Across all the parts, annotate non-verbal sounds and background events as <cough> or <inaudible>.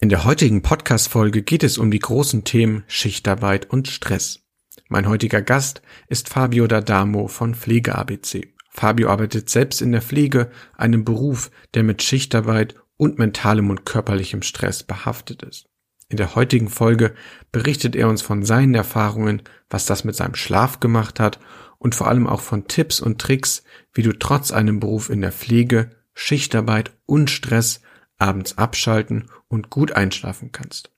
In der heutigen Podcast-Folge geht es um die großen Themen Schichtarbeit und Stress. Mein heutiger Gast ist Fabio D'Adamo von Pflege ABC. Fabio arbeitet selbst in der Pflege, einem Beruf, der mit Schichtarbeit und mentalem und körperlichem Stress behaftet ist. In der heutigen Folge berichtet er uns von seinen Erfahrungen, was das mit seinem Schlaf gemacht hat und vor allem auch von Tipps und Tricks, wie du trotz einem Beruf in der Pflege, Schichtarbeit und Stress abends abschalten und gut einschlafen kannst.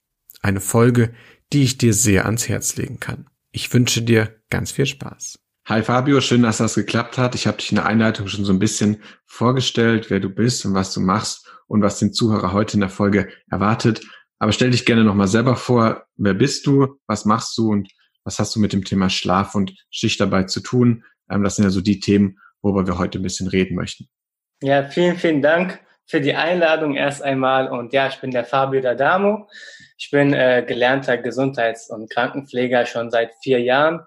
Eine Folge, die ich dir sehr ans Herz legen kann. Ich wünsche dir ganz viel Spaß. Hi Fabio, schön, dass das geklappt hat. Ich habe dich in der Einleitung schon so ein bisschen vorgestellt, wer du bist und was du machst und was den Zuhörer heute in der Folge erwartet. Aber stell dich gerne nochmal selber vor. Wer bist du? Was machst du? Und was hast du mit dem Thema Schlaf und Schichtarbeit zu tun? Ähm, das sind ja so die Themen, worüber wir heute ein bisschen reden möchten. Ja, vielen, vielen Dank für die Einladung erst einmal. Und ja, ich bin der Fabio D'Adamo. Ich bin äh, gelernter Gesundheits- und Krankenpfleger schon seit vier Jahren,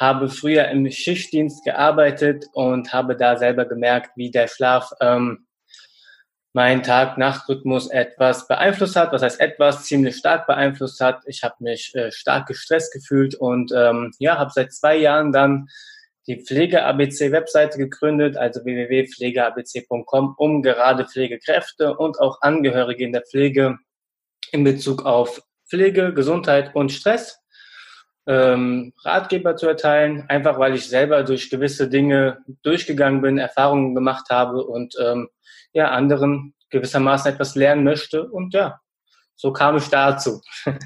habe früher im Schichtdienst gearbeitet und habe da selber gemerkt, wie der Schlaf ähm, meinen Tag-Nacht-Rhythmus etwas beeinflusst hat. Was heißt etwas? Ziemlich stark beeinflusst hat. Ich habe mich äh, stark gestresst gefühlt und ähm, ja, habe seit zwei Jahren dann die Pflege-ABC-Webseite gegründet, also www.pflegeabc.com, um gerade Pflegekräfte und auch Angehörige in der Pflege in Bezug auf Pflege, Gesundheit und Stress ähm, Ratgeber zu erteilen, einfach weil ich selber durch gewisse Dinge durchgegangen bin, Erfahrungen gemacht habe und ähm, ja, anderen gewissermaßen etwas lernen möchte. Und ja, so kam ich dazu. <laughs>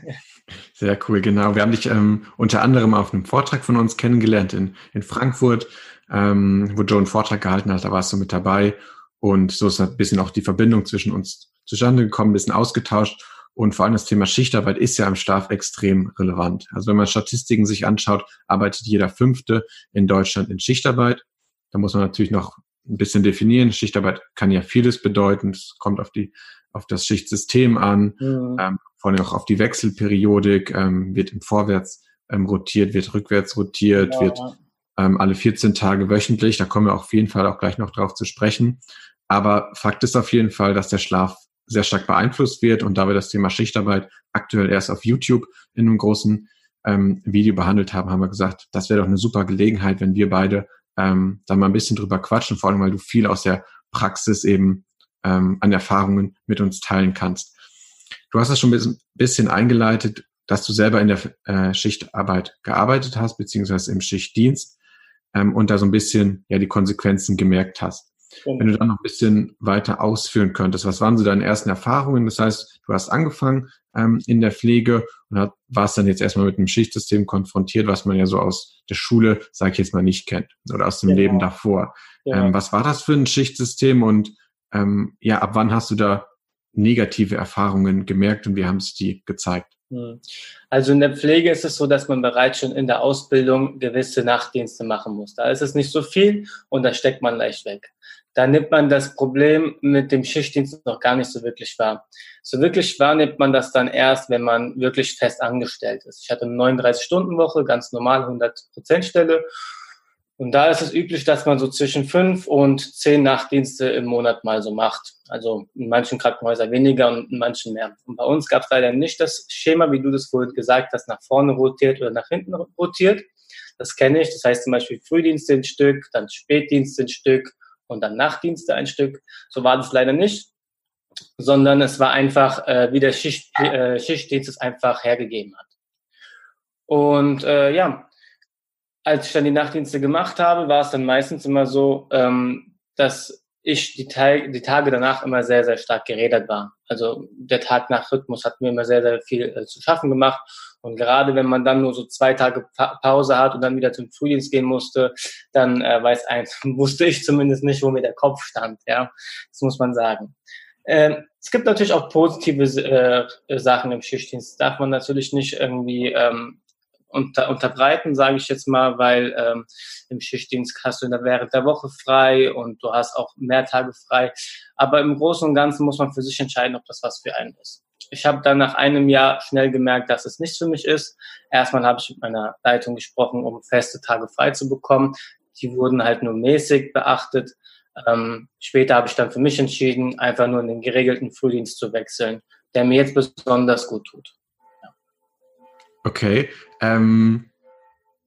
Sehr cool, genau. Wir haben dich ähm, unter anderem auf einem Vortrag von uns kennengelernt in, in Frankfurt, ähm, wo Joe einen Vortrag gehalten hat, da warst du mit dabei. Und so ist ein bisschen auch die Verbindung zwischen uns zustande gekommen, ein bisschen ausgetauscht. Und vor allem das Thema Schichtarbeit ist ja im Schlaf extrem relevant. Also wenn man Statistiken sich anschaut, arbeitet jeder Fünfte in Deutschland in Schichtarbeit. Da muss man natürlich noch ein bisschen definieren. Schichtarbeit kann ja vieles bedeuten. Es kommt auf die, auf das Schichtsystem an. Mhm. Ähm, vor allem auch auf die Wechselperiodik, ähm, wird im Vorwärts ähm, rotiert, wird rückwärts rotiert, ja. wird ähm, alle 14 Tage wöchentlich. Da kommen wir auf jeden Fall auch gleich noch drauf zu sprechen. Aber Fakt ist auf jeden Fall, dass der Schlaf sehr stark beeinflusst wird. Und da wir das Thema Schichtarbeit aktuell erst auf YouTube in einem großen ähm, Video behandelt haben, haben wir gesagt, das wäre doch eine super Gelegenheit, wenn wir beide ähm, da mal ein bisschen drüber quatschen, vor allem weil du viel aus der Praxis eben ähm, an Erfahrungen mit uns teilen kannst. Du hast das schon ein bisschen eingeleitet, dass du selber in der äh, Schichtarbeit gearbeitet hast, beziehungsweise im Schichtdienst ähm, und da so ein bisschen ja die Konsequenzen gemerkt hast. Wenn du dann noch ein bisschen weiter ausführen könntest, was waren so deine ersten Erfahrungen? Das heißt, du hast angefangen ähm, in der Pflege und hat, warst dann jetzt erstmal mit einem Schichtsystem konfrontiert, was man ja so aus der Schule, sage ich jetzt mal, nicht kennt oder aus dem genau. Leben davor. Ja. Ähm, was war das für ein Schichtsystem und ähm, ja, ab wann hast du da negative Erfahrungen gemerkt und wie haben sich die gezeigt? Hm. Also in der Pflege ist es so, dass man bereits schon in der Ausbildung gewisse Nachtdienste machen muss. Da ist es nicht so viel und da steckt man leicht weg. Da nimmt man das Problem mit dem Schichtdienst noch gar nicht so wirklich wahr. So wirklich wahr nimmt man das dann erst, wenn man wirklich fest angestellt ist. Ich hatte eine 39-Stunden-Woche, ganz normal 100%-Stelle und da ist es üblich, dass man so zwischen fünf und zehn Nachtdienste im Monat mal so macht. Also in manchen Krankenhäusern weniger und in manchen mehr. Und bei uns gab es leider nicht das Schema, wie du das vorhin gesagt hast, nach vorne rotiert oder nach hinten rotiert. Das kenne ich. Das heißt zum Beispiel Frühdienste ein Stück, dann Spätdienste ein Stück und dann Nachtdienste ein Stück. So war das leider nicht, sondern es war einfach, äh, wie der Schicht, äh, Schichtdienst es einfach hergegeben hat. Und äh, ja, als ich dann die Nachtdienste gemacht habe, war es dann meistens immer so, ähm, dass ich die, die Tage danach immer sehr, sehr stark geredet war. Also der Tag-Nach-Rhythmus hat mir immer sehr, sehr viel äh, zu schaffen gemacht. Und gerade wenn man dann nur so zwei Tage pa Pause hat und dann wieder zum Frühdienst gehen musste, dann äh, weiß eins, <laughs> wusste ich zumindest nicht, wo mir der Kopf stand. Ja, das muss man sagen. Ähm, es gibt natürlich auch positive äh, Sachen im Schichtdienst. Darf man natürlich nicht irgendwie ähm, unter, unterbreiten, sage ich jetzt mal, weil ähm, im Schichtdienst hast du während der Woche frei und du hast auch mehr Tage frei. Aber im Großen und Ganzen muss man für sich entscheiden, ob das was für einen ist. Ich habe dann nach einem Jahr schnell gemerkt, dass es nichts für mich ist. Erstmal habe ich mit meiner Leitung gesprochen, um feste Tage frei zu bekommen. Die wurden halt nur mäßig beachtet. Ähm, später habe ich dann für mich entschieden, einfach nur in den geregelten Frühdienst zu wechseln der mir jetzt besonders gut tut. Ja. Okay. Ähm,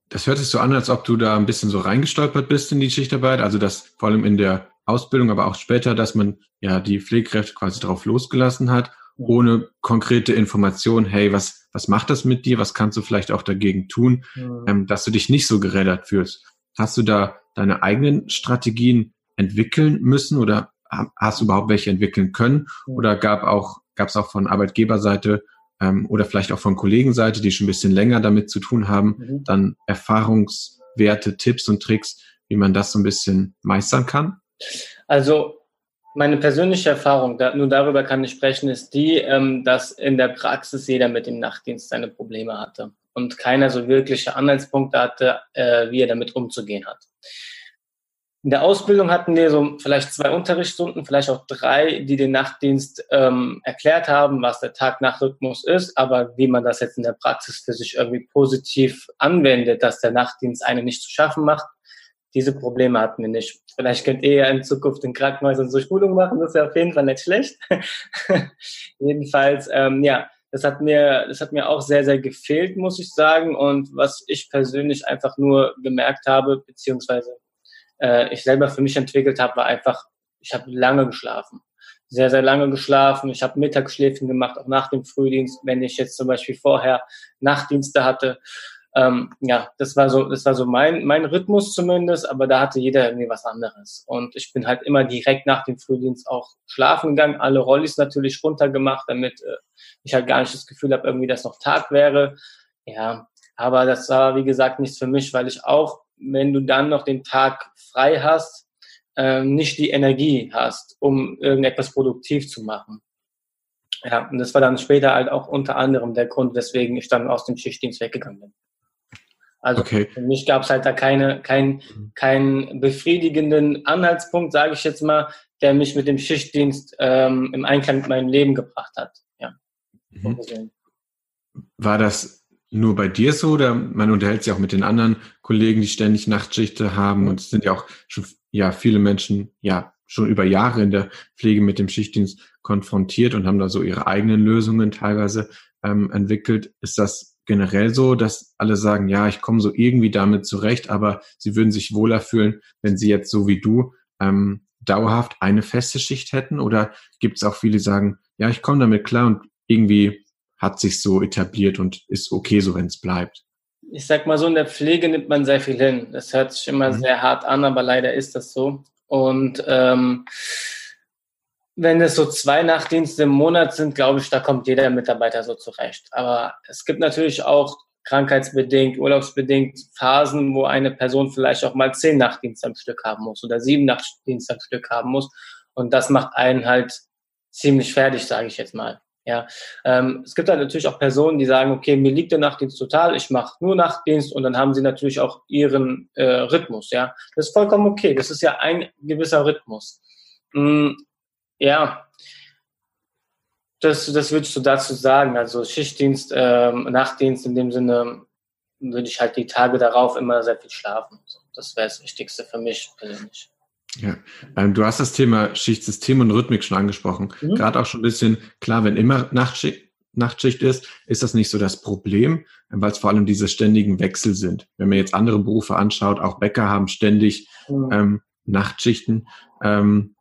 das hört sich so an, als ob du da ein bisschen so reingestolpert bist in die Schichtarbeit. Also das vor allem in der Ausbildung, aber auch später, dass man ja die Pflegekräfte quasi drauf losgelassen hat, ohne konkrete Information, hey, was, was macht das mit dir? Was kannst du vielleicht auch dagegen tun, mhm. ähm, dass du dich nicht so gerädert fühlst? Hast du da deine eigenen Strategien entwickeln müssen oder hast du überhaupt welche entwickeln können? Oder gab auch, gab es auch von Arbeitgeberseite ähm, oder vielleicht auch von Kollegenseite, die schon ein bisschen länger damit zu tun haben, mhm. dann Erfahrungswerte, Tipps und Tricks, wie man das so ein bisschen meistern kann? Also meine persönliche Erfahrung, da, nur darüber kann ich sprechen, ist die, ähm, dass in der Praxis jeder mit dem Nachtdienst seine Probleme hatte und keiner so wirkliche Anhaltspunkte hatte, äh, wie er damit umzugehen hat. In der Ausbildung hatten wir so vielleicht zwei Unterrichtsstunden, vielleicht auch drei, die den Nachtdienst ähm, erklärt haben, was der Tag-Nacht-Rhythmus ist, aber wie man das jetzt in der Praxis für sich irgendwie positiv anwendet, dass der Nachtdienst eine nicht zu schaffen macht, diese Probleme hatten wir nicht. Vielleicht könnt ihr ja in Zukunft in Krankenhäusern so Schulungen machen, das ist ja auf jeden Fall nicht schlecht. <laughs> Jedenfalls, ähm, ja, das hat mir, das hat mir auch sehr, sehr gefehlt, muss ich sagen. Und was ich persönlich einfach nur gemerkt habe, beziehungsweise äh, ich selber für mich entwickelt habe, war einfach, ich habe lange geschlafen. Sehr, sehr lange geschlafen. Ich habe Mittagsschläfchen gemacht, auch nach dem Frühdienst, wenn ich jetzt zum Beispiel vorher Nachtdienste hatte. Ähm, ja, das war so, das war so mein, mein Rhythmus zumindest, aber da hatte jeder irgendwie was anderes. Und ich bin halt immer direkt nach dem Frühdienst auch schlafen gegangen, alle Rollis natürlich runtergemacht, damit äh, ich halt gar nicht das Gefühl habe, irgendwie, dass noch Tag wäre. Ja, aber das war, wie gesagt, nichts für mich, weil ich auch, wenn du dann noch den Tag frei hast, äh, nicht die Energie hast, um irgendetwas produktiv zu machen. Ja, und das war dann später halt auch unter anderem der Grund, weswegen ich dann aus dem Schichtdienst weggegangen bin. Also okay. für mich gab es halt da keine, kein, keinen befriedigenden Anhaltspunkt, sage ich jetzt mal, der mich mit dem Schichtdienst ähm, im Einklang mit meinem Leben gebracht hat. Ja. Mhm. War das nur bei dir so oder man unterhält sich auch mit den anderen Kollegen, die ständig Nachtschichte haben und es sind ja auch schon ja viele Menschen ja schon über Jahre in der Pflege mit dem Schichtdienst konfrontiert und haben da so ihre eigenen Lösungen teilweise ähm, entwickelt. Ist das generell so, dass alle sagen, ja, ich komme so irgendwie damit zurecht, aber sie würden sich wohler fühlen, wenn sie jetzt so wie du ähm, dauerhaft eine feste Schicht hätten? Oder gibt es auch viele, die sagen, ja, ich komme damit klar und irgendwie hat sich so etabliert und ist okay so, wenn es bleibt? Ich sag mal so, in der Pflege nimmt man sehr viel hin. Das hört sich immer mhm. sehr hart an, aber leider ist das so. Und ähm, wenn es so zwei Nachtdienste im Monat sind, glaube ich, da kommt jeder Mitarbeiter so zurecht. Aber es gibt natürlich auch krankheitsbedingt, urlaubsbedingt Phasen, wo eine Person vielleicht auch mal zehn Nachtdienste am Stück haben muss oder sieben Nachtdienste am Stück haben muss. Und das macht einen halt ziemlich fertig, sage ich jetzt mal. Ja, ähm, es gibt halt natürlich auch Personen, die sagen, okay, mir liegt der Nachtdienst total, ich mache nur Nachtdienst und dann haben sie natürlich auch ihren äh, Rhythmus. Ja, das ist vollkommen okay. Das ist ja ein gewisser Rhythmus. Mm, ja, das, das würdest du dazu sagen. Also Schichtdienst, ähm, Nachtdienst in dem Sinne würde ich halt die Tage darauf immer sehr viel schlafen. Das wäre das Wichtigste für mich persönlich. Ja, ähm, du hast das Thema Schichtsystem und Rhythmik schon angesprochen. Mhm. Gerade auch schon ein bisschen klar, wenn immer Nachtschicht, Nachtschicht ist, ist das nicht so das Problem, weil es vor allem diese ständigen Wechsel sind. Wenn man jetzt andere Berufe anschaut, auch Bäcker haben ständig mhm. ähm, Nachtschichten. Ähm,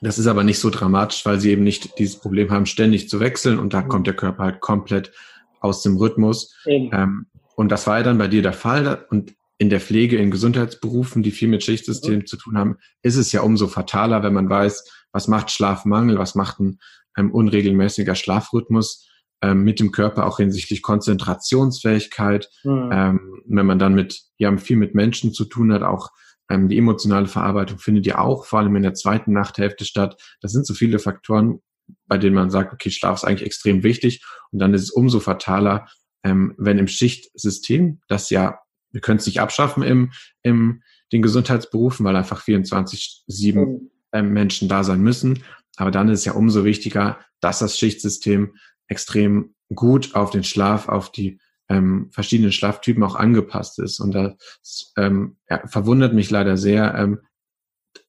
das ist aber nicht so dramatisch, weil sie eben nicht dieses Problem haben, ständig zu wechseln und da mhm. kommt der Körper halt komplett aus dem Rhythmus. Ähm, und das war ja dann bei dir der Fall. Und in der Pflege, in Gesundheitsberufen, die viel mit Schichtsystem mhm. zu tun haben, ist es ja umso fataler, wenn man weiß, was macht Schlafmangel, was macht ein ähm, unregelmäßiger Schlafrhythmus ähm, mit dem Körper auch hinsichtlich Konzentrationsfähigkeit. Mhm. Ähm, wenn man dann mit, ja, viel mit Menschen zu tun hat, auch ähm, die emotionale Verarbeitung findet ja auch vor allem in der zweiten Nachthälfte statt. Das sind so viele Faktoren, bei denen man sagt, okay, Schlaf ist eigentlich extrem wichtig. Und dann ist es umso fataler, ähm, wenn im Schichtsystem, das ja, wir können es nicht abschaffen im, im den Gesundheitsberufen, weil einfach 24-7 mhm. ähm, Menschen da sein müssen. Aber dann ist es ja umso wichtiger, dass das Schichtsystem extrem gut auf den Schlaf, auf die ähm, verschiedenen Schlaftypen auch angepasst ist. Und das ähm, ja, verwundert mich leider sehr, ähm,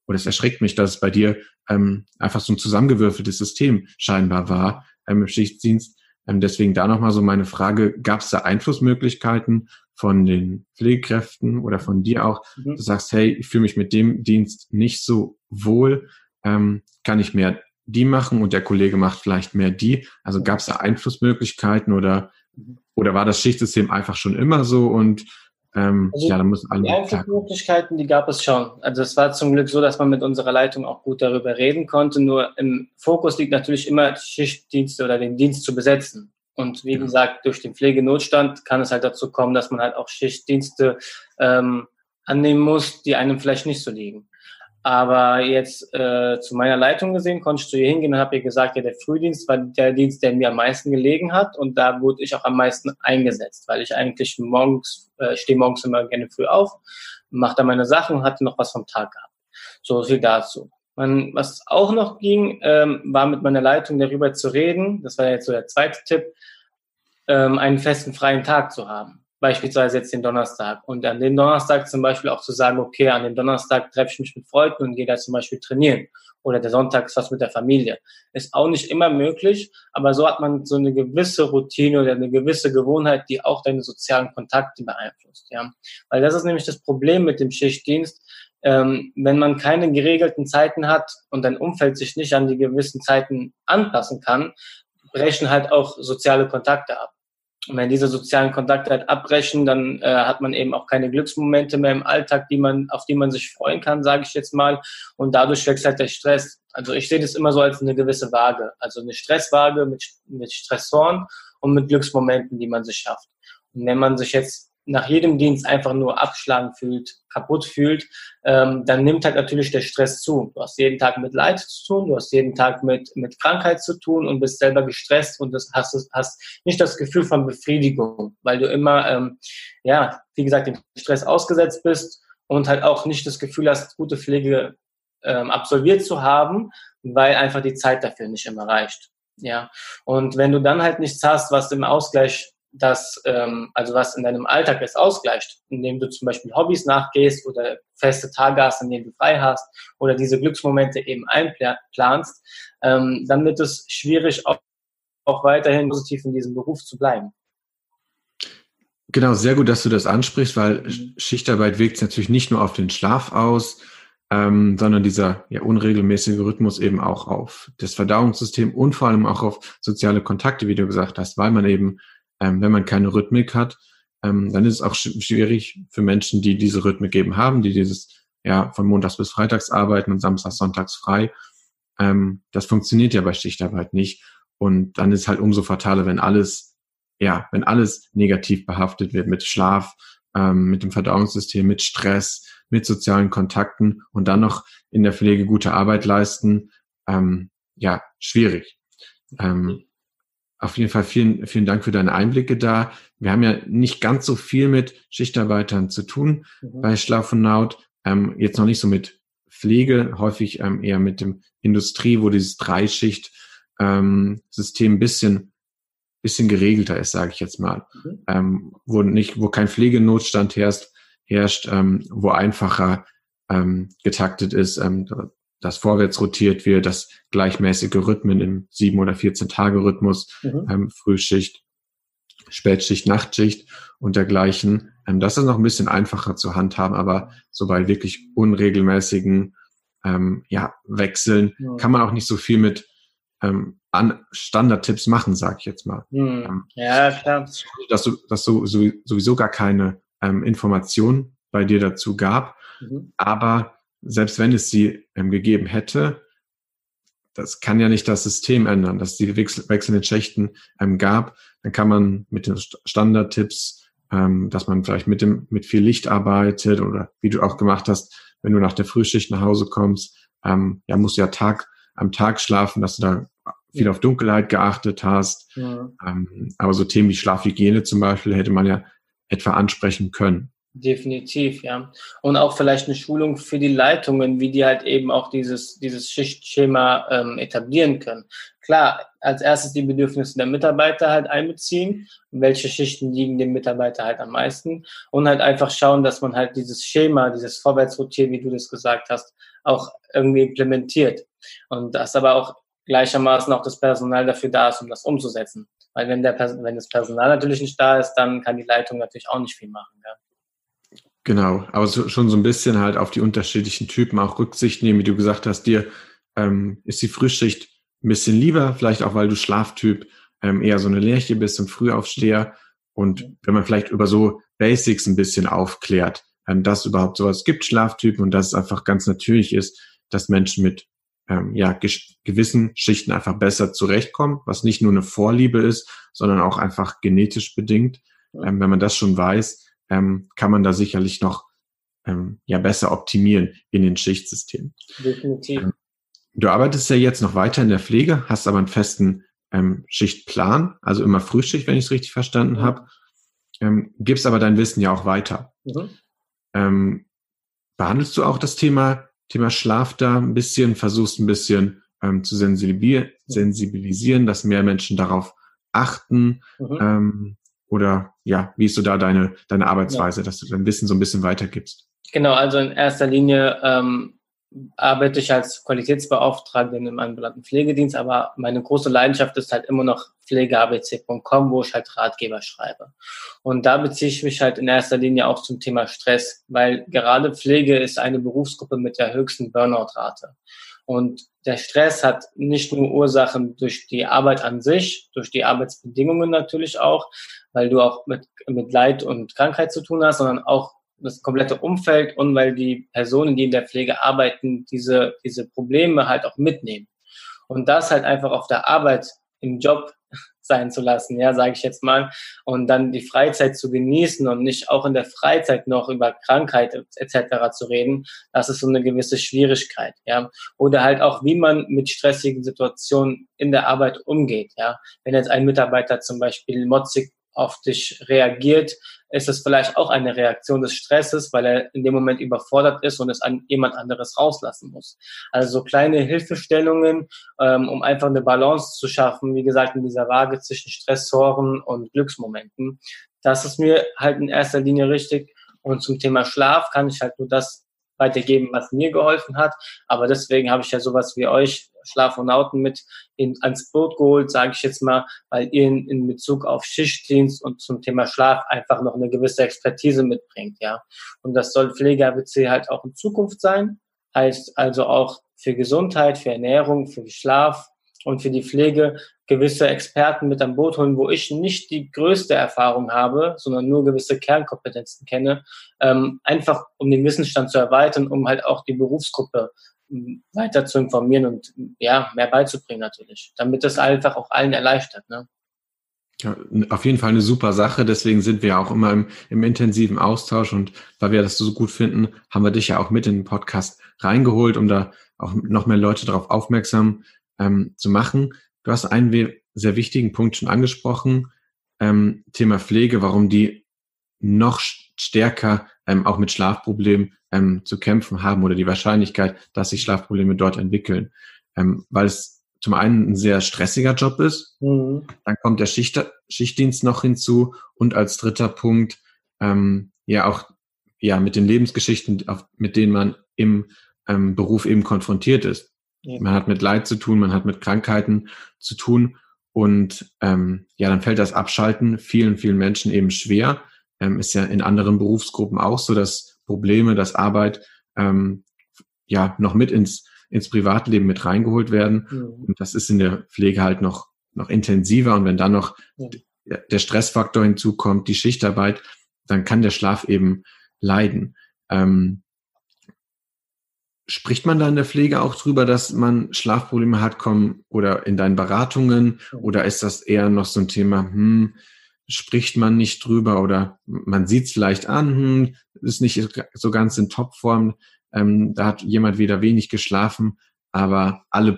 oder es erschreckt mich, dass es bei dir ähm, einfach so ein zusammengewürfeltes System scheinbar war, ähm, im Schichtdienst. Ähm, deswegen da nochmal so meine Frage, gab es da Einflussmöglichkeiten von den Pflegekräften oder von dir auch? Mhm. Du sagst, hey, ich fühle mich mit dem Dienst nicht so wohl, ähm, kann ich mehr die machen und der Kollege macht vielleicht mehr die? Also gab es da Einflussmöglichkeiten oder, mhm. oder war das Schichtsystem einfach schon immer so und ähm, also ja, da müssen alle. Die Einflussmöglichkeiten, die gab es schon. Also es war zum Glück so, dass man mit unserer Leitung auch gut darüber reden konnte. Nur im Fokus liegt natürlich immer Schichtdienste oder den Dienst zu besetzen. Und wie ja. gesagt, durch den Pflegenotstand kann es halt dazu kommen, dass man halt auch Schichtdienste ähm, annehmen muss, die einem vielleicht nicht so liegen. Aber jetzt äh, zu meiner Leitung gesehen, konnte ich zu ihr hingehen und habe ihr gesagt, ja, der Frühdienst war der Dienst, der mir am meisten gelegen hat und da wurde ich auch am meisten eingesetzt, weil ich eigentlich morgens, äh, stehe morgens immer gerne früh auf, mache da meine Sachen und hatte noch was vom Tag gehabt. So viel dazu. Man, was auch noch ging, ähm, war mit meiner Leitung darüber zu reden, das war jetzt so der zweite Tipp, ähm, einen festen freien Tag zu haben beispielsweise jetzt den Donnerstag. Und an dem Donnerstag zum Beispiel auch zu sagen, okay, an dem Donnerstag treffe ich mich mit Freunden und gehe da zum Beispiel trainieren. Oder der Sonntag ist was mit der Familie. Ist auch nicht immer möglich, aber so hat man so eine gewisse Routine oder eine gewisse Gewohnheit, die auch deine sozialen Kontakte beeinflusst. Ja, Weil das ist nämlich das Problem mit dem Schichtdienst. Ähm, wenn man keine geregelten Zeiten hat und dein Umfeld sich nicht an die gewissen Zeiten anpassen kann, brechen halt auch soziale Kontakte ab. Und wenn diese sozialen Kontakte halt abbrechen, dann äh, hat man eben auch keine Glücksmomente mehr im Alltag, die man, auf die man sich freuen kann, sage ich jetzt mal. Und dadurch wächst halt der Stress. Also ich sehe das immer so als eine gewisse Waage. Also eine Stresswaage mit, mit Stressoren und mit Glücksmomenten, die man sich schafft. Und wenn man sich jetzt nach jedem Dienst einfach nur abschlagen fühlt, kaputt fühlt, ähm, dann nimmt halt natürlich der Stress zu. Du hast jeden Tag mit Leid zu tun, du hast jeden Tag mit, mit Krankheit zu tun und bist selber gestresst und das hast, hast nicht das Gefühl von Befriedigung, weil du immer, ähm, ja, wie gesagt, dem Stress ausgesetzt bist und halt auch nicht das Gefühl hast, gute Pflege ähm, absolviert zu haben, weil einfach die Zeit dafür nicht immer reicht. Ja, und wenn du dann halt nichts hast, was im Ausgleich das, ähm, also was in deinem Alltag es ausgleicht, indem du zum Beispiel Hobbys nachgehst oder feste Tage hast, in denen du frei hast oder diese Glücksmomente eben einplanst, ähm, dann wird es schwierig, auch, auch weiterhin positiv in diesem Beruf zu bleiben. Genau, sehr gut, dass du das ansprichst, weil mhm. Schichtarbeit wirkt natürlich nicht nur auf den Schlaf aus, ähm, sondern dieser ja, unregelmäßige Rhythmus eben auch auf das Verdauungssystem und vor allem auch auf soziale Kontakte, wie du gesagt hast, weil man eben ähm, wenn man keine Rhythmik hat, ähm, dann ist es auch sch schwierig für Menschen, die diese Rhythmik eben haben, die dieses ja von Montags bis Freitags arbeiten und Samstags, Sonntags frei. Ähm, das funktioniert ja bei Schichtarbeit nicht. Und dann ist halt umso fataler, wenn alles, ja, wenn alles negativ behaftet wird mit Schlaf, ähm, mit dem Verdauungssystem, mit Stress, mit sozialen Kontakten und dann noch in der Pflege gute Arbeit leisten, ähm, ja, schwierig. Ähm, auf jeden Fall vielen, vielen Dank für deine Einblicke da. Wir haben ja nicht ganz so viel mit Schichtarbeitern zu tun mhm. bei Schlaf und Naut. Ähm, jetzt noch nicht so mit Pflege, häufig ähm, eher mit dem Industrie, wo dieses Dreischicht-System ähm, ein bisschen, bisschen geregelter ist, sage ich jetzt mal. Mhm. Ähm, wo nicht, wo kein Pflegenotstand herrscht, herrscht, ähm, wo einfacher ähm, getaktet ist. Ähm, dass vorwärts rotiert wird, dass gleichmäßige Rhythmen im sieben oder 14 Tage Rhythmus, mhm. ähm, Frühschicht, Spätschicht, Nachtschicht und dergleichen. Ähm, das ist noch ein bisschen einfacher zu handhaben, aber so bei wirklich unregelmäßigen ähm, ja, Wechseln ja. kann man auch nicht so viel mit ähm, an Standardtipps machen, sag ich jetzt mal. Mhm. Ähm, ja, klar. Dass du, dass du sowieso gar keine ähm, Information bei dir dazu gab, mhm. aber selbst wenn es sie ähm, gegeben hätte, das kann ja nicht das System ändern, dass die wechsel wechselnden Schächten ähm, gab. Dann kann man mit den Standardtipps, ähm, dass man vielleicht mit dem mit viel Licht arbeitet oder wie du auch gemacht hast, wenn du nach der Frühschicht nach Hause kommst, ähm, ja musst du ja Tag am Tag schlafen, dass du da viel auf Dunkelheit geachtet hast. Ja. Ähm, aber so Themen wie Schlafhygiene zum Beispiel hätte man ja etwa ansprechen können. Definitiv, ja. Und auch vielleicht eine Schulung für die Leitungen, wie die halt eben auch dieses, dieses Schichtschema ähm, etablieren können. Klar, als erstes die Bedürfnisse der Mitarbeiter halt einbeziehen, welche Schichten liegen dem Mitarbeiter halt am meisten und halt einfach schauen, dass man halt dieses Schema, dieses Vorwärtsrotieren, wie du das gesagt hast, auch irgendwie implementiert. Und das aber auch gleichermaßen auch das Personal dafür da ist, um das umzusetzen. Weil wenn, der, wenn das Personal natürlich nicht da ist, dann kann die Leitung natürlich auch nicht viel machen. Ja. Genau, aber so, schon so ein bisschen halt auf die unterschiedlichen Typen auch Rücksicht nehmen, wie du gesagt hast, dir ähm, ist die Frühschicht ein bisschen lieber, vielleicht auch weil du Schlaftyp ähm, eher so eine Lerche bist und Frühaufsteher. Und wenn man vielleicht über so Basics ein bisschen aufklärt, ähm, dass überhaupt sowas gibt, Schlaftypen, und dass es einfach ganz natürlich ist, dass Menschen mit ähm, ja, gewissen Schichten einfach besser zurechtkommen, was nicht nur eine Vorliebe ist, sondern auch einfach genetisch bedingt. Ähm, wenn man das schon weiß, ähm, kann man da sicherlich noch ähm, ja besser optimieren in den Schichtsystemen. Definitiv. Ähm, du arbeitest ja jetzt noch weiter in der Pflege, hast aber einen festen ähm, Schichtplan, also immer Frühschicht, wenn ich es richtig verstanden mhm. habe. Ähm, gibst aber dein Wissen ja auch weiter. Mhm. Ähm, behandelst du auch das Thema Thema Schlaf da ein bisschen, versuchst ein bisschen ähm, zu sensibilisieren, dass mehr Menschen darauf achten. Mhm. Ähm, oder ja, wie ist so da deine, deine Arbeitsweise, ja. dass du dein Wissen so ein bisschen weitergibst? Genau, also in erster Linie ähm, arbeite ich als Qualitätsbeauftragte im ambulanten Pflegedienst, aber meine große Leidenschaft ist halt immer noch pflegeabc.com, wo ich halt Ratgeber schreibe. Und da beziehe ich mich halt in erster Linie auch zum Thema Stress, weil gerade Pflege ist eine Berufsgruppe mit der höchsten Burnout-Rate. Und der Stress hat nicht nur Ursachen durch die Arbeit an sich, durch die Arbeitsbedingungen natürlich auch, weil du auch mit, mit Leid und Krankheit zu tun hast, sondern auch das komplette Umfeld und weil die Personen, die in der Pflege arbeiten, diese, diese Probleme halt auch mitnehmen. Und das halt einfach auf der Arbeit, im Job <laughs> sein zu lassen, ja, sage ich jetzt mal, und dann die Freizeit zu genießen und nicht auch in der Freizeit noch über Krankheit etc. zu reden, das ist so eine gewisse Schwierigkeit, ja. Oder halt auch, wie man mit stressigen Situationen in der Arbeit umgeht, ja. Wenn jetzt ein Mitarbeiter zum Beispiel motzig auf dich reagiert, ist es vielleicht auch eine Reaktion des Stresses, weil er in dem Moment überfordert ist und es an jemand anderes rauslassen muss. Also so kleine Hilfestellungen, ähm, um einfach eine Balance zu schaffen, wie gesagt, in dieser Waage zwischen Stressoren und Glücksmomenten. Das ist mir halt in erster Linie richtig. Und zum Thema Schlaf kann ich halt nur das weitergeben, was mir geholfen hat. Aber deswegen habe ich ja sowas wie euch Schlafonauten mit in, ans Boot geholt, sage ich jetzt mal, weil ihr in, in Bezug auf Schichtdienst und zum Thema Schlaf einfach noch eine gewisse Expertise mitbringt, ja. Und das soll Pflege-ABC halt auch in Zukunft sein. Heißt also auch für Gesundheit, für Ernährung, für Schlaf und für die Pflege gewisse Experten mit am Boot holen, wo ich nicht die größte Erfahrung habe, sondern nur gewisse Kernkompetenzen kenne, ähm, einfach um den Wissensstand zu erweitern, um halt auch die Berufsgruppe weiter zu informieren und ja, mehr beizubringen natürlich, damit das einfach auch allen erleichtert. Ne? Ja, auf jeden Fall eine super Sache. Deswegen sind wir auch immer im, im intensiven Austausch und weil wir das so gut finden, haben wir dich ja auch mit in den Podcast reingeholt, um da auch noch mehr Leute darauf aufmerksam ähm, zu machen. Du hast einen sehr wichtigen Punkt schon angesprochen, ähm, Thema Pflege, warum die noch stärker ähm, auch mit Schlafproblemen ähm, zu kämpfen haben oder die Wahrscheinlichkeit, dass sich Schlafprobleme dort entwickeln. Ähm, weil es zum einen ein sehr stressiger Job ist, mhm. dann kommt der Schicht, Schichtdienst noch hinzu und als dritter Punkt ähm, ja auch ja mit den Lebensgeschichten, auf, mit denen man im ähm, Beruf eben konfrontiert ist. Man hat mit Leid zu tun, man hat mit Krankheiten zu tun und ähm, ja, dann fällt das Abschalten vielen, vielen Menschen eben schwer. Ähm, ist ja in anderen Berufsgruppen auch so, dass Probleme, dass Arbeit ähm, ja noch mit ins, ins Privatleben mit reingeholt werden. Mhm. Und das ist in der Pflege halt noch, noch intensiver. Und wenn dann noch mhm. der Stressfaktor hinzukommt, die Schichtarbeit, dann kann der Schlaf eben leiden. Ähm, Spricht man da in der Pflege auch drüber, dass man Schlafprobleme hat, kommen oder in deinen Beratungen? Oder ist das eher noch so ein Thema, hm, spricht man nicht drüber oder man sieht es vielleicht an, hm, ist nicht so ganz in Topform, ähm, da hat jemand wieder wenig geschlafen, aber alle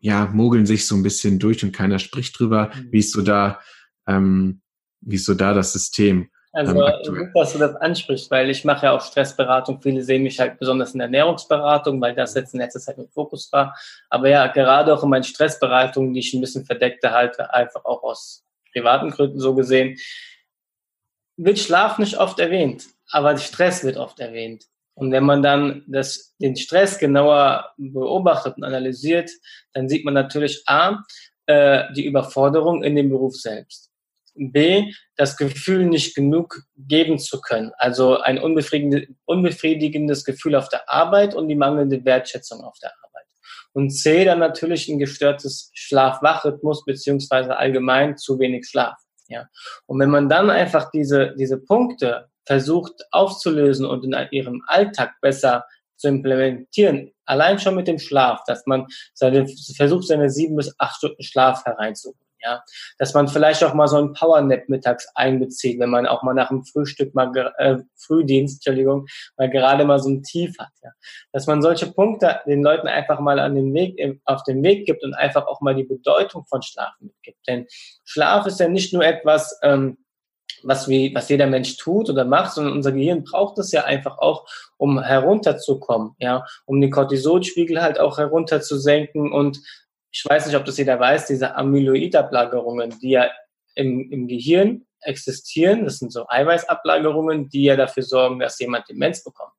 ja mogeln sich so ein bisschen durch und keiner spricht drüber. Mhm. Wie ist so da, ähm, wie ist so da das System? Also gut, dass du das ansprichst, weil ich mache ja auch Stressberatung. Viele sehen mich halt besonders in der Ernährungsberatung, weil das jetzt in letzter Zeit im Fokus war. Aber ja, gerade auch in meinen Stressberatungen, die ich ein bisschen verdeckte halte, einfach auch aus privaten Gründen so gesehen, wird Schlaf nicht oft erwähnt, aber Stress wird oft erwähnt. Und wenn man dann das, den Stress genauer beobachtet und analysiert, dann sieht man natürlich A, äh, die Überforderung in dem Beruf selbst. B, das Gefühl, nicht genug geben zu können. Also ein unbefriedigendes Gefühl auf der Arbeit und die mangelnde Wertschätzung auf der Arbeit. Und C, dann natürlich ein gestörtes Schlaf-Wach-Rhythmus beziehungsweise allgemein zu wenig Schlaf. Ja. Und wenn man dann einfach diese, diese Punkte versucht aufzulösen und in ihrem Alltag besser zu implementieren, allein schon mit dem Schlaf, dass man seine, versucht, seine sieben bis acht Stunden Schlaf hereinzuholen ja, dass man vielleicht auch mal so ein Powernap mittags einbezieht, wenn man auch mal nach dem Frühstück mal äh, Frühdienst, Entschuldigung, mal gerade mal so ein Tief hat, ja, dass man solche Punkte den Leuten einfach mal an den Weg auf den Weg gibt und einfach auch mal die Bedeutung von Schlaf mitgibt, denn Schlaf ist ja nicht nur etwas ähm, was, wie, was jeder Mensch tut oder macht, sondern unser Gehirn braucht es ja einfach auch, um herunterzukommen, ja, um den Cortisolspiegel halt auch herunterzusenken und ich weiß nicht, ob das jeder weiß, diese Amyloidablagerungen, die ja im, im Gehirn existieren, das sind so Eiweißablagerungen, die ja dafür sorgen, dass jemand Demenz bekommt.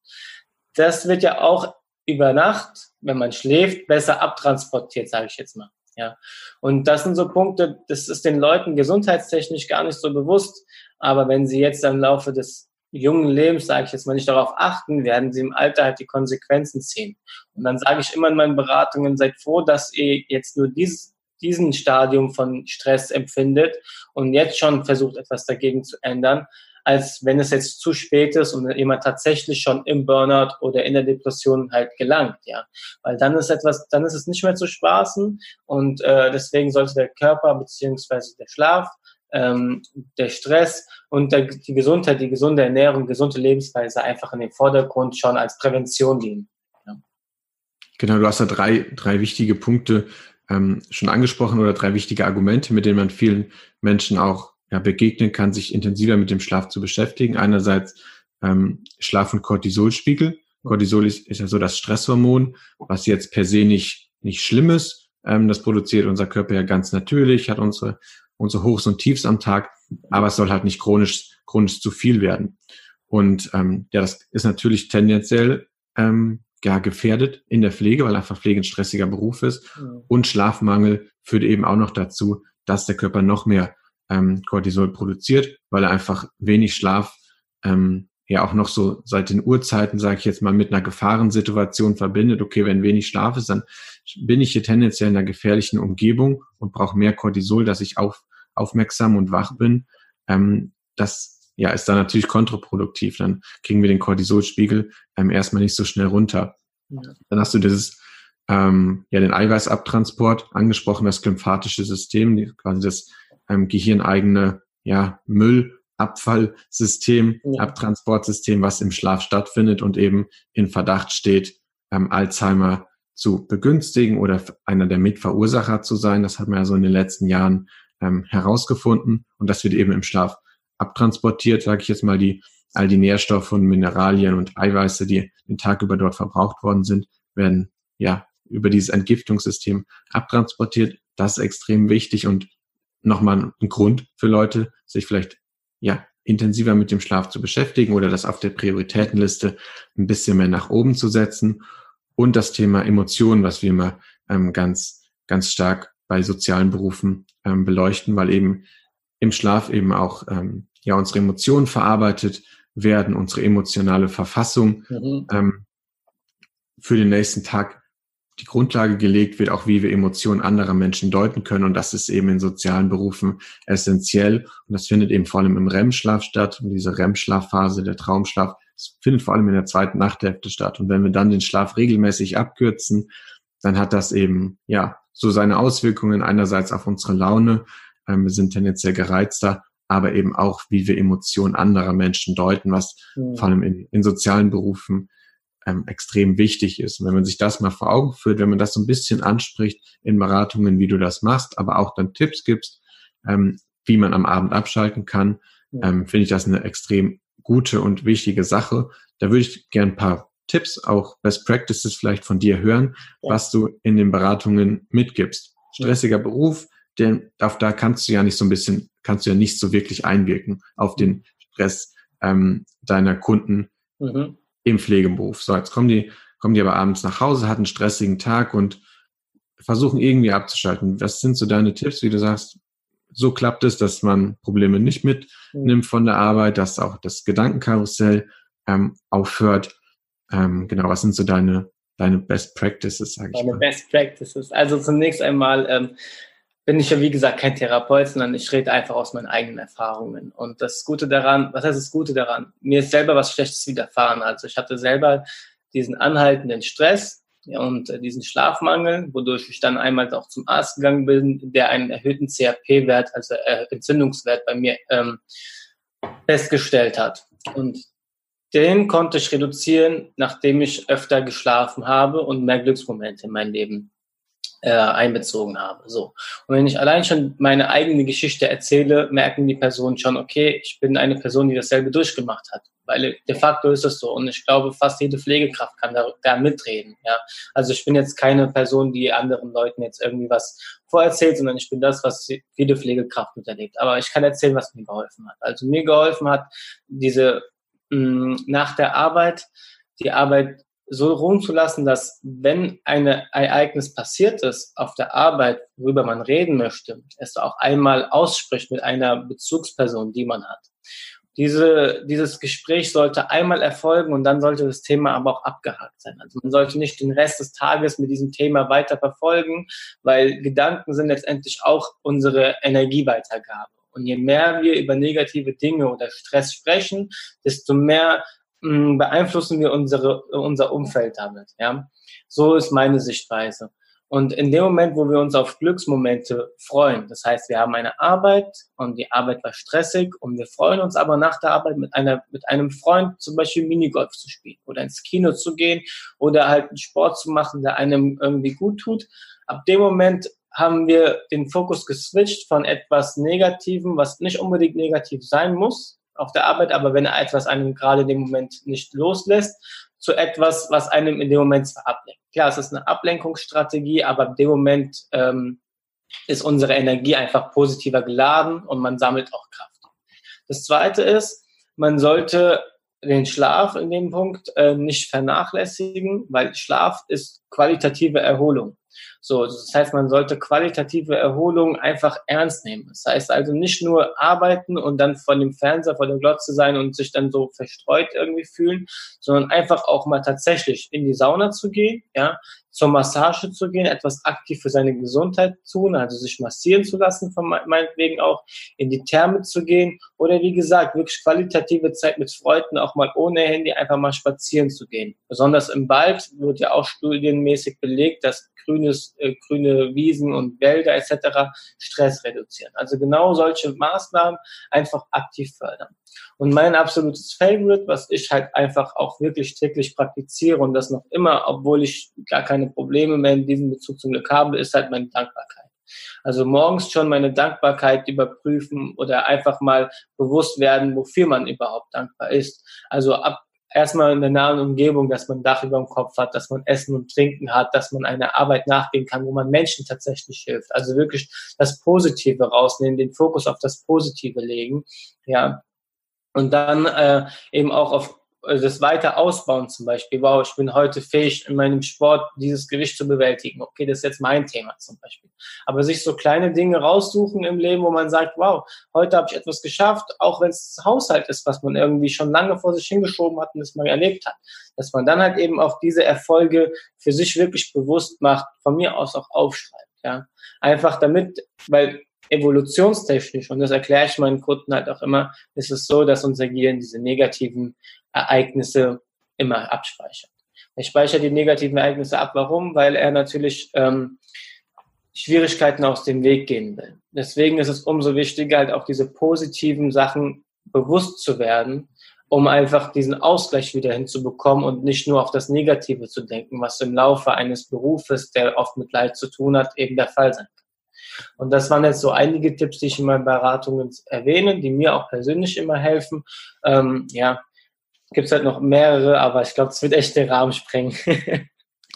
Das wird ja auch über Nacht, wenn man schläft, besser abtransportiert, sage ich jetzt mal. Ja. Und das sind so Punkte, das ist den Leuten gesundheitstechnisch gar nicht so bewusst. Aber wenn sie jetzt im Laufe des jungen Lebens, sage ich jetzt mal, nicht darauf achten, werden sie im Alter halt die Konsequenzen ziehen. Und dann sage ich immer in meinen Beratungen, seid froh, dass ihr jetzt nur dieses, diesen Stadium von Stress empfindet und jetzt schon versucht, etwas dagegen zu ändern, als wenn es jetzt zu spät ist und jemand tatsächlich schon im Burnout oder in der Depression halt gelangt, ja. Weil dann ist etwas, dann ist es nicht mehr zu spaßen und äh, deswegen sollte der Körper beziehungsweise der Schlaf ähm, der Stress und der, die Gesundheit, die gesunde Ernährung, gesunde Lebensweise einfach in den Vordergrund schon als Prävention dienen. Ja. Genau, du hast da drei, drei wichtige Punkte ähm, schon angesprochen oder drei wichtige Argumente, mit denen man vielen Menschen auch ja, begegnen kann, sich intensiver mit dem Schlaf zu beschäftigen. Einerseits ähm, Schlaf- und Cortisolspiegel. Cortisol ist, ist ja so das Stresshormon, was jetzt per se nicht, nicht schlimm ist. Ähm, das produziert unser Körper ja ganz natürlich, hat unsere unsere Hochs und Tiefs am Tag, aber es soll halt nicht chronisch, chronisch zu viel werden. Und ähm, ja, das ist natürlich tendenziell ähm, ja, gefährdet in der Pflege, weil einfach Pflege ein stressiger Beruf ist. Mhm. Und Schlafmangel führt eben auch noch dazu, dass der Körper noch mehr ähm, Cortisol produziert, weil er einfach wenig Schlaf ähm, ja auch noch so seit den Urzeiten, sage ich jetzt mal, mit einer Gefahrensituation verbindet. Okay, wenn wenig Schlaf ist, dann bin ich hier tendenziell in einer gefährlichen Umgebung und brauche mehr Cortisol, dass ich auf, aufmerksam und wach bin. Ähm, das ja, ist dann natürlich kontraproduktiv. Dann kriegen wir den Cortisolspiegel ähm, erstmal nicht so schnell runter. Ja. Dann hast du dieses, ähm, ja, den Eiweißabtransport angesprochen, das lymphatische System, quasi das ähm, gehirneigene ja, Müllabfallsystem, ja. Abtransportsystem, was im Schlaf stattfindet und eben in Verdacht steht, ähm, Alzheimer zu begünstigen oder einer der Mitverursacher zu sein. Das hat man ja so in den letzten Jahren ähm, herausgefunden. Und das wird eben im Schlaf abtransportiert, sage ich jetzt mal, die all die Nährstoffe und Mineralien und Eiweiße, die den Tag über dort verbraucht worden sind, werden ja über dieses Entgiftungssystem abtransportiert. Das ist extrem wichtig und nochmal ein Grund für Leute, sich vielleicht ja intensiver mit dem Schlaf zu beschäftigen oder das auf der Prioritätenliste ein bisschen mehr nach oben zu setzen und das Thema Emotionen, was wir immer ähm, ganz, ganz stark bei sozialen Berufen ähm, beleuchten, weil eben im Schlaf eben auch ähm, ja unsere Emotionen verarbeitet werden, unsere emotionale Verfassung mhm. ähm, für den nächsten Tag die Grundlage gelegt wird, auch wie wir Emotionen anderer Menschen deuten können. Und das ist eben in sozialen Berufen essentiell. Und das findet eben vor allem im REM-Schlaf statt. Und diese REM-Schlafphase, der Traumschlaf, es findet vor allem in der zweiten Nachthälfte statt. Und wenn wir dann den Schlaf regelmäßig abkürzen, dann hat das eben, ja, so seine Auswirkungen einerseits auf unsere Laune. Ähm, wir sind tendenziell gereizter, aber eben auch, wie wir Emotionen anderer Menschen deuten, was mhm. vor allem in, in sozialen Berufen ähm, extrem wichtig ist. Und wenn man sich das mal vor Augen führt, wenn man das so ein bisschen anspricht in Beratungen, wie du das machst, aber auch dann Tipps gibst, ähm, wie man am Abend abschalten kann, ähm, finde ich das eine extrem gute und wichtige Sache. Da würde ich gerne ein paar Tipps, auch Best Practices vielleicht von dir hören, ja. was du in den Beratungen mitgibst. Stressiger ja. Beruf, denn auf da kannst du ja nicht so ein bisschen, kannst du ja nicht so wirklich einwirken auf den Stress ähm, deiner Kunden. Mhm. im Pflegeberuf. So, jetzt kommen die, kommen die aber abends nach Hause, hatten einen stressigen Tag und versuchen irgendwie abzuschalten. Was sind so deine Tipps, wie du sagst, so klappt es, dass man Probleme nicht mitnimmt von der Arbeit, dass auch das Gedankenkarussell ähm, aufhört. Ähm, genau, was sind so deine, deine Best Practices, sage ich mal? Deine Best Practices. Also zunächst einmal ähm, bin ich ja, wie gesagt, kein Therapeut, sondern ich rede einfach aus meinen eigenen Erfahrungen. Und das Gute daran, was heißt das Gute daran? Mir ist selber was Schlechtes widerfahren. Also ich hatte selber diesen anhaltenden Stress und äh, diesen Schlafmangel, wodurch ich dann einmal auch zum Arzt gegangen bin, der einen erhöhten CRP-Wert, also äh, Entzündungswert bei mir ähm, festgestellt hat. Und den konnte ich reduzieren, nachdem ich öfter geschlafen habe und mehr Glücksmomente in mein Leben äh, einbezogen habe. So. Und wenn ich allein schon meine eigene Geschichte erzähle, merken die Personen schon, okay, ich bin eine Person, die dasselbe durchgemacht hat. Weil de facto ist es so. Und ich glaube, fast jede Pflegekraft kann da, da mitreden. Ja. Also ich bin jetzt keine Person, die anderen Leuten jetzt irgendwie was vorerzählt, sondern ich bin das, was jede Pflegekraft miterlebt. Aber ich kann erzählen, was mir geholfen hat. Also mir geholfen hat, diese mh, nach der Arbeit, die Arbeit so ruhen zu lassen, dass wenn ein Ereignis passiert ist auf der Arbeit, worüber man reden möchte, es auch einmal ausspricht mit einer Bezugsperson, die man hat. Diese, dieses Gespräch sollte einmal erfolgen und dann sollte das Thema aber auch abgehakt sein. Also man sollte nicht den Rest des Tages mit diesem Thema weiter verfolgen, weil Gedanken sind letztendlich auch unsere Energieweitergabe. Und je mehr wir über negative Dinge oder Stress sprechen, desto mehr Mm, beeinflussen wir unsere, unser Umfeld damit. Ja? So ist meine Sichtweise. Und in dem Moment, wo wir uns auf Glücksmomente freuen, das heißt, wir haben eine Arbeit und die Arbeit war stressig und wir freuen uns aber nach der Arbeit mit einer, mit einem Freund zum Beispiel Minigolf zu spielen oder ins Kino zu gehen oder halt einen Sport zu machen, der einem irgendwie gut tut. Ab dem Moment haben wir den Fokus geswitcht von etwas Negativem, was nicht unbedingt negativ sein muss, auf der Arbeit, aber wenn etwas einem gerade in dem Moment nicht loslässt, zu etwas, was einem in dem Moment zwar ablenkt. Klar, es ist eine Ablenkungsstrategie, aber in dem Moment ähm, ist unsere Energie einfach positiver geladen und man sammelt auch Kraft. Das Zweite ist, man sollte den Schlaf in dem Punkt äh, nicht vernachlässigen, weil Schlaf ist qualitative Erholung. So, das heißt, man sollte qualitative Erholung einfach ernst nehmen. Das heißt also nicht nur arbeiten und dann von dem Fernseher vor der Glotze sein und sich dann so verstreut irgendwie fühlen, sondern einfach auch mal tatsächlich in die Sauna zu gehen, ja, zur Massage zu gehen, etwas aktiv für seine Gesundheit tun, also sich massieren zu lassen, von meinetwegen auch in die Therme zu gehen oder wie gesagt, wirklich qualitative Zeit mit Freunden, auch mal ohne Handy einfach mal spazieren zu gehen. Besonders im Wald wird ja auch studienmäßig belegt, dass grünes, äh, grüne Wiesen und Wälder etc. Stress reduzieren. Also genau solche Maßnahmen einfach aktiv fördern. Und mein absolutes Favorite, was ich halt einfach auch wirklich täglich praktiziere und das noch immer, obwohl ich gar keine Probleme mehr in diesem Bezug zum Glück habe, ist halt meine Dankbarkeit. Also morgens schon meine Dankbarkeit überprüfen oder einfach mal bewusst werden, wofür man überhaupt dankbar ist. Also ab erstmal in der nahen Umgebung, dass man Dach über dem Kopf hat, dass man Essen und Trinken hat, dass man einer Arbeit nachgehen kann, wo man Menschen tatsächlich hilft. Also wirklich das Positive rausnehmen, den Fokus auf das Positive legen, ja. Und dann äh, eben auch auf also das weiter ausbauen zum Beispiel, wow, ich bin heute fähig in meinem Sport dieses Gewicht zu bewältigen. Okay, das ist jetzt mein Thema zum Beispiel. Aber sich so kleine Dinge raussuchen im Leben, wo man sagt, wow, heute habe ich etwas geschafft, auch wenn es Haushalt ist, was man irgendwie schon lange vor sich hingeschoben hat und das mal erlebt hat. Dass man dann halt eben auch diese Erfolge für sich wirklich bewusst macht, von mir aus auch aufschreibt. Ja, einfach damit, weil evolutionstechnisch, und das erkläre ich meinen Kunden halt auch immer, ist es so, dass unser Gehirn diese negativen Ereignisse immer abspeichert. Er speichert die negativen Ereignisse ab. Warum? Weil er natürlich ähm, Schwierigkeiten aus dem Weg gehen will. Deswegen ist es umso wichtiger, halt auch diese positiven Sachen bewusst zu werden, um einfach diesen Ausgleich wieder hinzubekommen und nicht nur auf das Negative zu denken, was im Laufe eines Berufes, der oft mit Leid zu tun hat, eben der Fall sein kann. Und das waren jetzt so einige Tipps, die ich in meinen Beratungen erwähne, die mir auch persönlich immer helfen. Ähm, ja, gibt es halt noch mehrere, aber ich glaube, es wird echt den Rahmen sprengen. <laughs>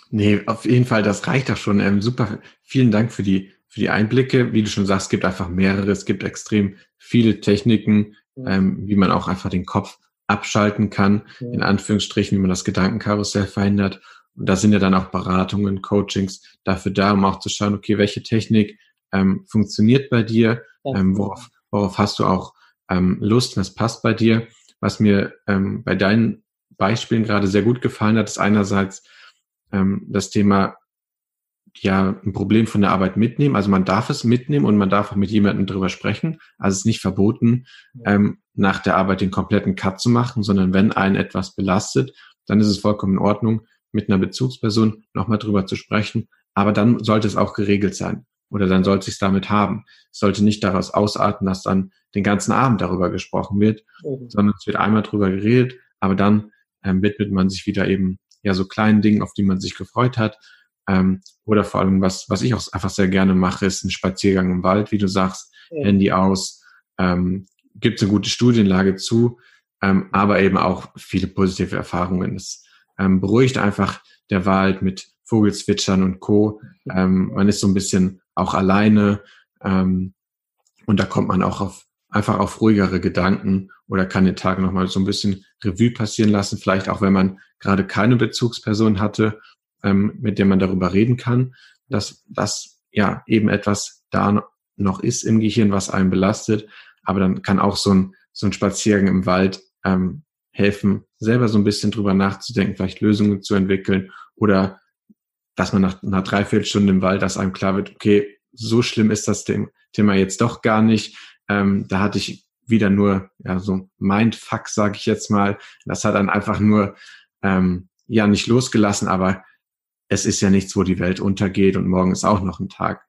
nee, auf jeden Fall, das reicht doch schon. Ähm, super, vielen Dank für die, für die Einblicke. Wie du schon sagst, es gibt einfach mehrere, es gibt extrem viele Techniken, ähm, wie man auch einfach den Kopf abschalten kann, ja. in Anführungsstrichen, wie man das Gedankenkarussell verhindert. Und da sind ja dann auch Beratungen, Coachings dafür da, um auch zu schauen, okay, welche Technik ähm, funktioniert bei dir, ja. ähm, worauf, worauf hast du auch ähm, Lust, was passt bei dir. Was mir ähm, bei deinen Beispielen gerade sehr gut gefallen hat, ist einerseits ähm, das Thema ja ein Problem von der Arbeit mitnehmen. Also man darf es mitnehmen und man darf auch mit jemandem drüber sprechen. Also es ist nicht verboten, ähm, nach der Arbeit den kompletten Cut zu machen, sondern wenn einen etwas belastet, dann ist es vollkommen in Ordnung, mit einer Bezugsperson nochmal drüber zu sprechen. Aber dann sollte es auch geregelt sein. Oder dann sollte es damit haben. Es sollte nicht daraus ausarten, dass dann den ganzen Abend darüber gesprochen wird, mhm. sondern es wird einmal drüber geredet, aber dann ähm, widmet man sich wieder eben ja so kleinen Dingen, auf die man sich gefreut hat ähm, oder vor allem, was, was ich auch einfach sehr gerne mache, ist ein Spaziergang im Wald, wie du sagst, ja. Handy aus, ähm, gibt eine gute Studienlage zu, ähm, aber eben auch viele positive Erfahrungen. Es ähm, beruhigt einfach der Wald mit Vogelzwitschern und Co. Ähm, man ist so ein bisschen auch alleine ähm, und da kommt man auch auf einfach auf ruhigere Gedanken oder kann den Tag nochmal so ein bisschen Revue passieren lassen, vielleicht auch wenn man gerade keine Bezugsperson hatte ähm, mit dem man darüber reden kann, dass das ja eben etwas da noch ist im Gehirn, was einen belastet. Aber dann kann auch so ein, so ein Spaziergang im Wald ähm, helfen, selber so ein bisschen drüber nachzudenken, vielleicht Lösungen zu entwickeln oder dass man nach einer Dreiviertelstunde im Wald, dass einem klar wird, okay, so schlimm ist das Thema jetzt doch gar nicht. Ähm, da hatte ich wieder nur ja, so Mindfuck, sage ich jetzt mal. Das hat dann einfach nur ähm, ja nicht losgelassen, aber es ist ja nichts, wo die Welt untergeht und morgen ist auch noch ein Tag.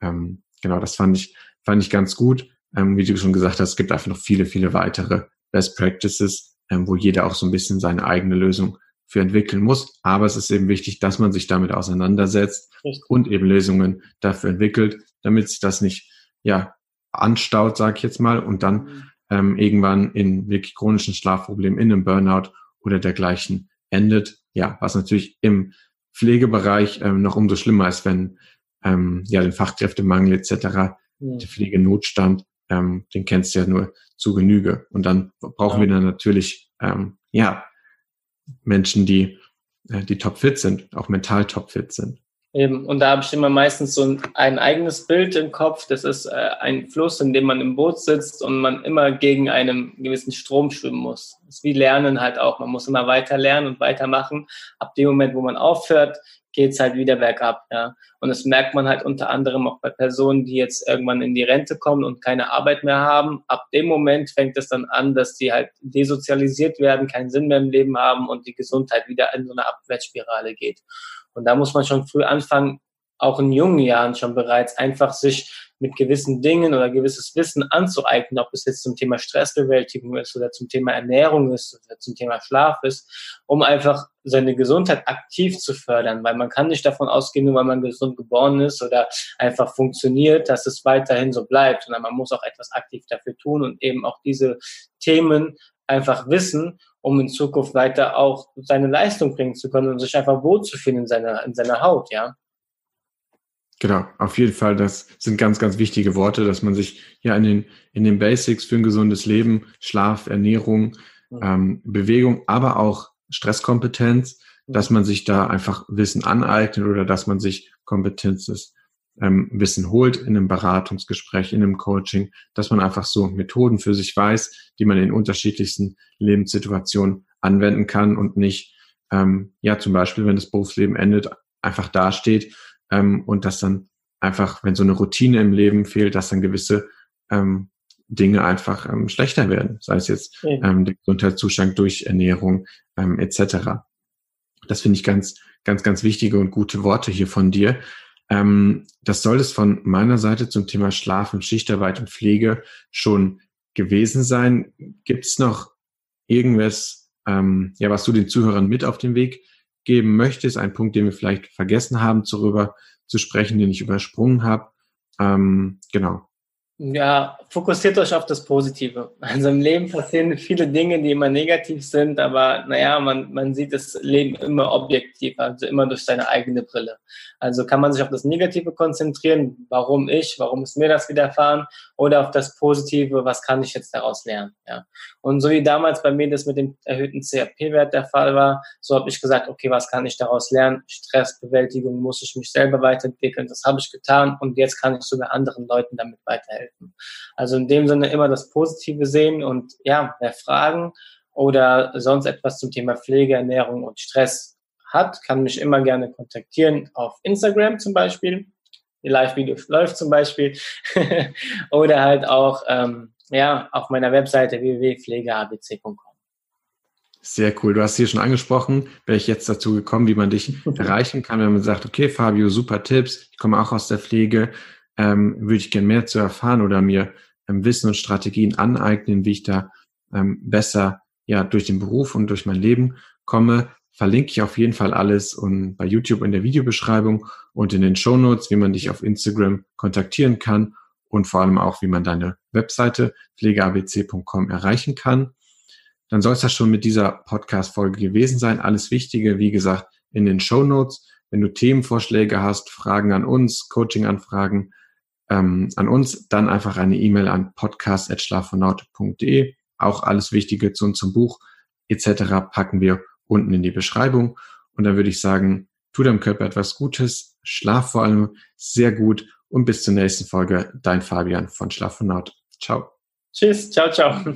Ähm, genau, das fand ich, fand ich ganz gut. Ähm, wie du schon gesagt hast, es gibt einfach noch viele, viele weitere Best Practices, ähm, wo jeder auch so ein bisschen seine eigene Lösung für entwickeln muss. Aber es ist eben wichtig, dass man sich damit auseinandersetzt Richtig. und eben Lösungen dafür entwickelt, damit sich das nicht ja anstaut, sage ich jetzt mal, und dann mhm. ähm, irgendwann in wirklich chronischen Schlafproblemen, in einem Burnout oder dergleichen endet. Ja, was natürlich im Pflegebereich ähm, noch umso schlimmer ist, wenn ähm, ja den Fachkräftemangel etc., ja. der Pflegenotstand, ähm, den kennst du ja nur zu Genüge. Und dann brauchen ja. wir dann natürlich ähm, ja Menschen, die äh, die topfit sind, auch mental topfit sind. Eben. Und da habe ich immer meistens so ein, ein, eigenes Bild im Kopf. Das ist äh, ein Fluss, in dem man im Boot sitzt und man immer gegen einen gewissen Strom schwimmen muss. Das ist wie Lernen halt auch. Man muss immer weiter lernen und weitermachen. Ab dem Moment, wo man aufhört, geht's halt wieder bergab. Ja. Und das merkt man halt unter anderem auch bei Personen, die jetzt irgendwann in die Rente kommen und keine Arbeit mehr haben. Ab dem Moment fängt es dann an, dass die halt desozialisiert werden, keinen Sinn mehr im Leben haben und die Gesundheit wieder in so eine Abwärtsspirale geht. Und da muss man schon früh anfangen, auch in jungen Jahren schon bereits einfach sich mit gewissen Dingen oder gewisses Wissen anzueignen, ob es jetzt zum Thema Stressbewältigung ist oder zum Thema Ernährung ist oder zum Thema Schlaf ist, um einfach seine Gesundheit aktiv zu fördern, weil man kann nicht davon ausgehen, nur weil man gesund geboren ist oder einfach funktioniert, dass es weiterhin so bleibt, sondern man muss auch etwas aktiv dafür tun und eben auch diese Themen einfach wissen um in Zukunft weiter auch seine Leistung bringen zu können und sich einfach wohlzufinden in seiner, in seiner Haut, ja. Genau, auf jeden Fall, das sind ganz, ganz wichtige Worte, dass man sich ja in den, in den Basics für ein gesundes Leben, Schlaf, Ernährung, mhm. ähm, Bewegung, aber auch Stresskompetenz, mhm. dass man sich da einfach Wissen aneignet oder dass man sich Kompetenz ähm, Wissen holt in einem Beratungsgespräch, in einem Coaching, dass man einfach so Methoden für sich weiß, die man in unterschiedlichsten Lebenssituationen anwenden kann und nicht, ähm, ja, zum Beispiel, wenn das Berufsleben endet, einfach dasteht ähm, und dass dann einfach, wenn so eine Routine im Leben fehlt, dass dann gewisse ähm, Dinge einfach ähm, schlechter werden, sei es jetzt ähm, der Gesundheitszustand durch Ernährung ähm, etc. Das finde ich ganz, ganz, ganz wichtige und gute Worte hier von dir. Ähm, das soll es von meiner Seite zum Thema Schlafen, Schichtarbeit und Pflege schon gewesen sein. Gibt es noch irgendwas, ähm, ja, was du den Zuhörern mit auf den Weg geben möchtest? Ein Punkt, den wir vielleicht vergessen haben, darüber zu sprechen, den ich übersprungen habe. Ähm, genau. Ja, fokussiert euch auf das Positive. Also im Leben passieren viele Dinge, die immer negativ sind, aber naja, man, man sieht das Leben immer objektiv, also immer durch seine eigene Brille. Also kann man sich auf das Negative konzentrieren, warum ich, warum ist mir das widerfahren, oder auf das Positive, was kann ich jetzt daraus lernen. Ja. Und so wie damals bei mir das mit dem erhöhten CRP-Wert der Fall war, so habe ich gesagt, okay, was kann ich daraus lernen? Stressbewältigung muss ich mich selber weiterentwickeln, das habe ich getan und jetzt kann ich sogar anderen Leuten damit weiterhelfen helfen. Also in dem Sinne immer das Positive sehen und ja, wer Fragen oder sonst etwas zum Thema Pflege, Ernährung und Stress hat, kann mich immer gerne kontaktieren auf Instagram zum Beispiel. Die Live-Video läuft zum Beispiel. <laughs> oder halt auch ähm, ja, auf meiner Webseite www.pflegeabc.com. Sehr cool. Du hast hier schon angesprochen, wäre ich jetzt dazu gekommen, wie man dich <laughs> erreichen kann, wenn man sagt, okay, Fabio, super Tipps, ich komme auch aus der Pflege, ähm, würde ich gern mehr zu erfahren oder mir ähm, Wissen und Strategien aneignen, wie ich da ähm, besser ja durch den Beruf und durch mein Leben komme, verlinke ich auf jeden Fall alles und bei YouTube in der Videobeschreibung und in den Show Notes, wie man dich auf Instagram kontaktieren kann und vor allem auch, wie man deine Webseite pflegeabc.com erreichen kann. Dann soll es das schon mit dieser Podcast-Folge gewesen sein. Alles Wichtige, wie gesagt, in den Show Notes. Wenn du Themenvorschläge hast, Fragen an uns, Coaching-Anfragen, ähm, an uns, dann einfach eine E-Mail an podcast.schlafvonaut.de. Auch alles Wichtige zu unserem Buch etc. packen wir unten in die Beschreibung. Und dann würde ich sagen, tu deinem Körper etwas Gutes, schlaf vor allem sehr gut und bis zur nächsten Folge. Dein Fabian von Schlafvonaut. Ciao. Tschüss, ciao, ciao.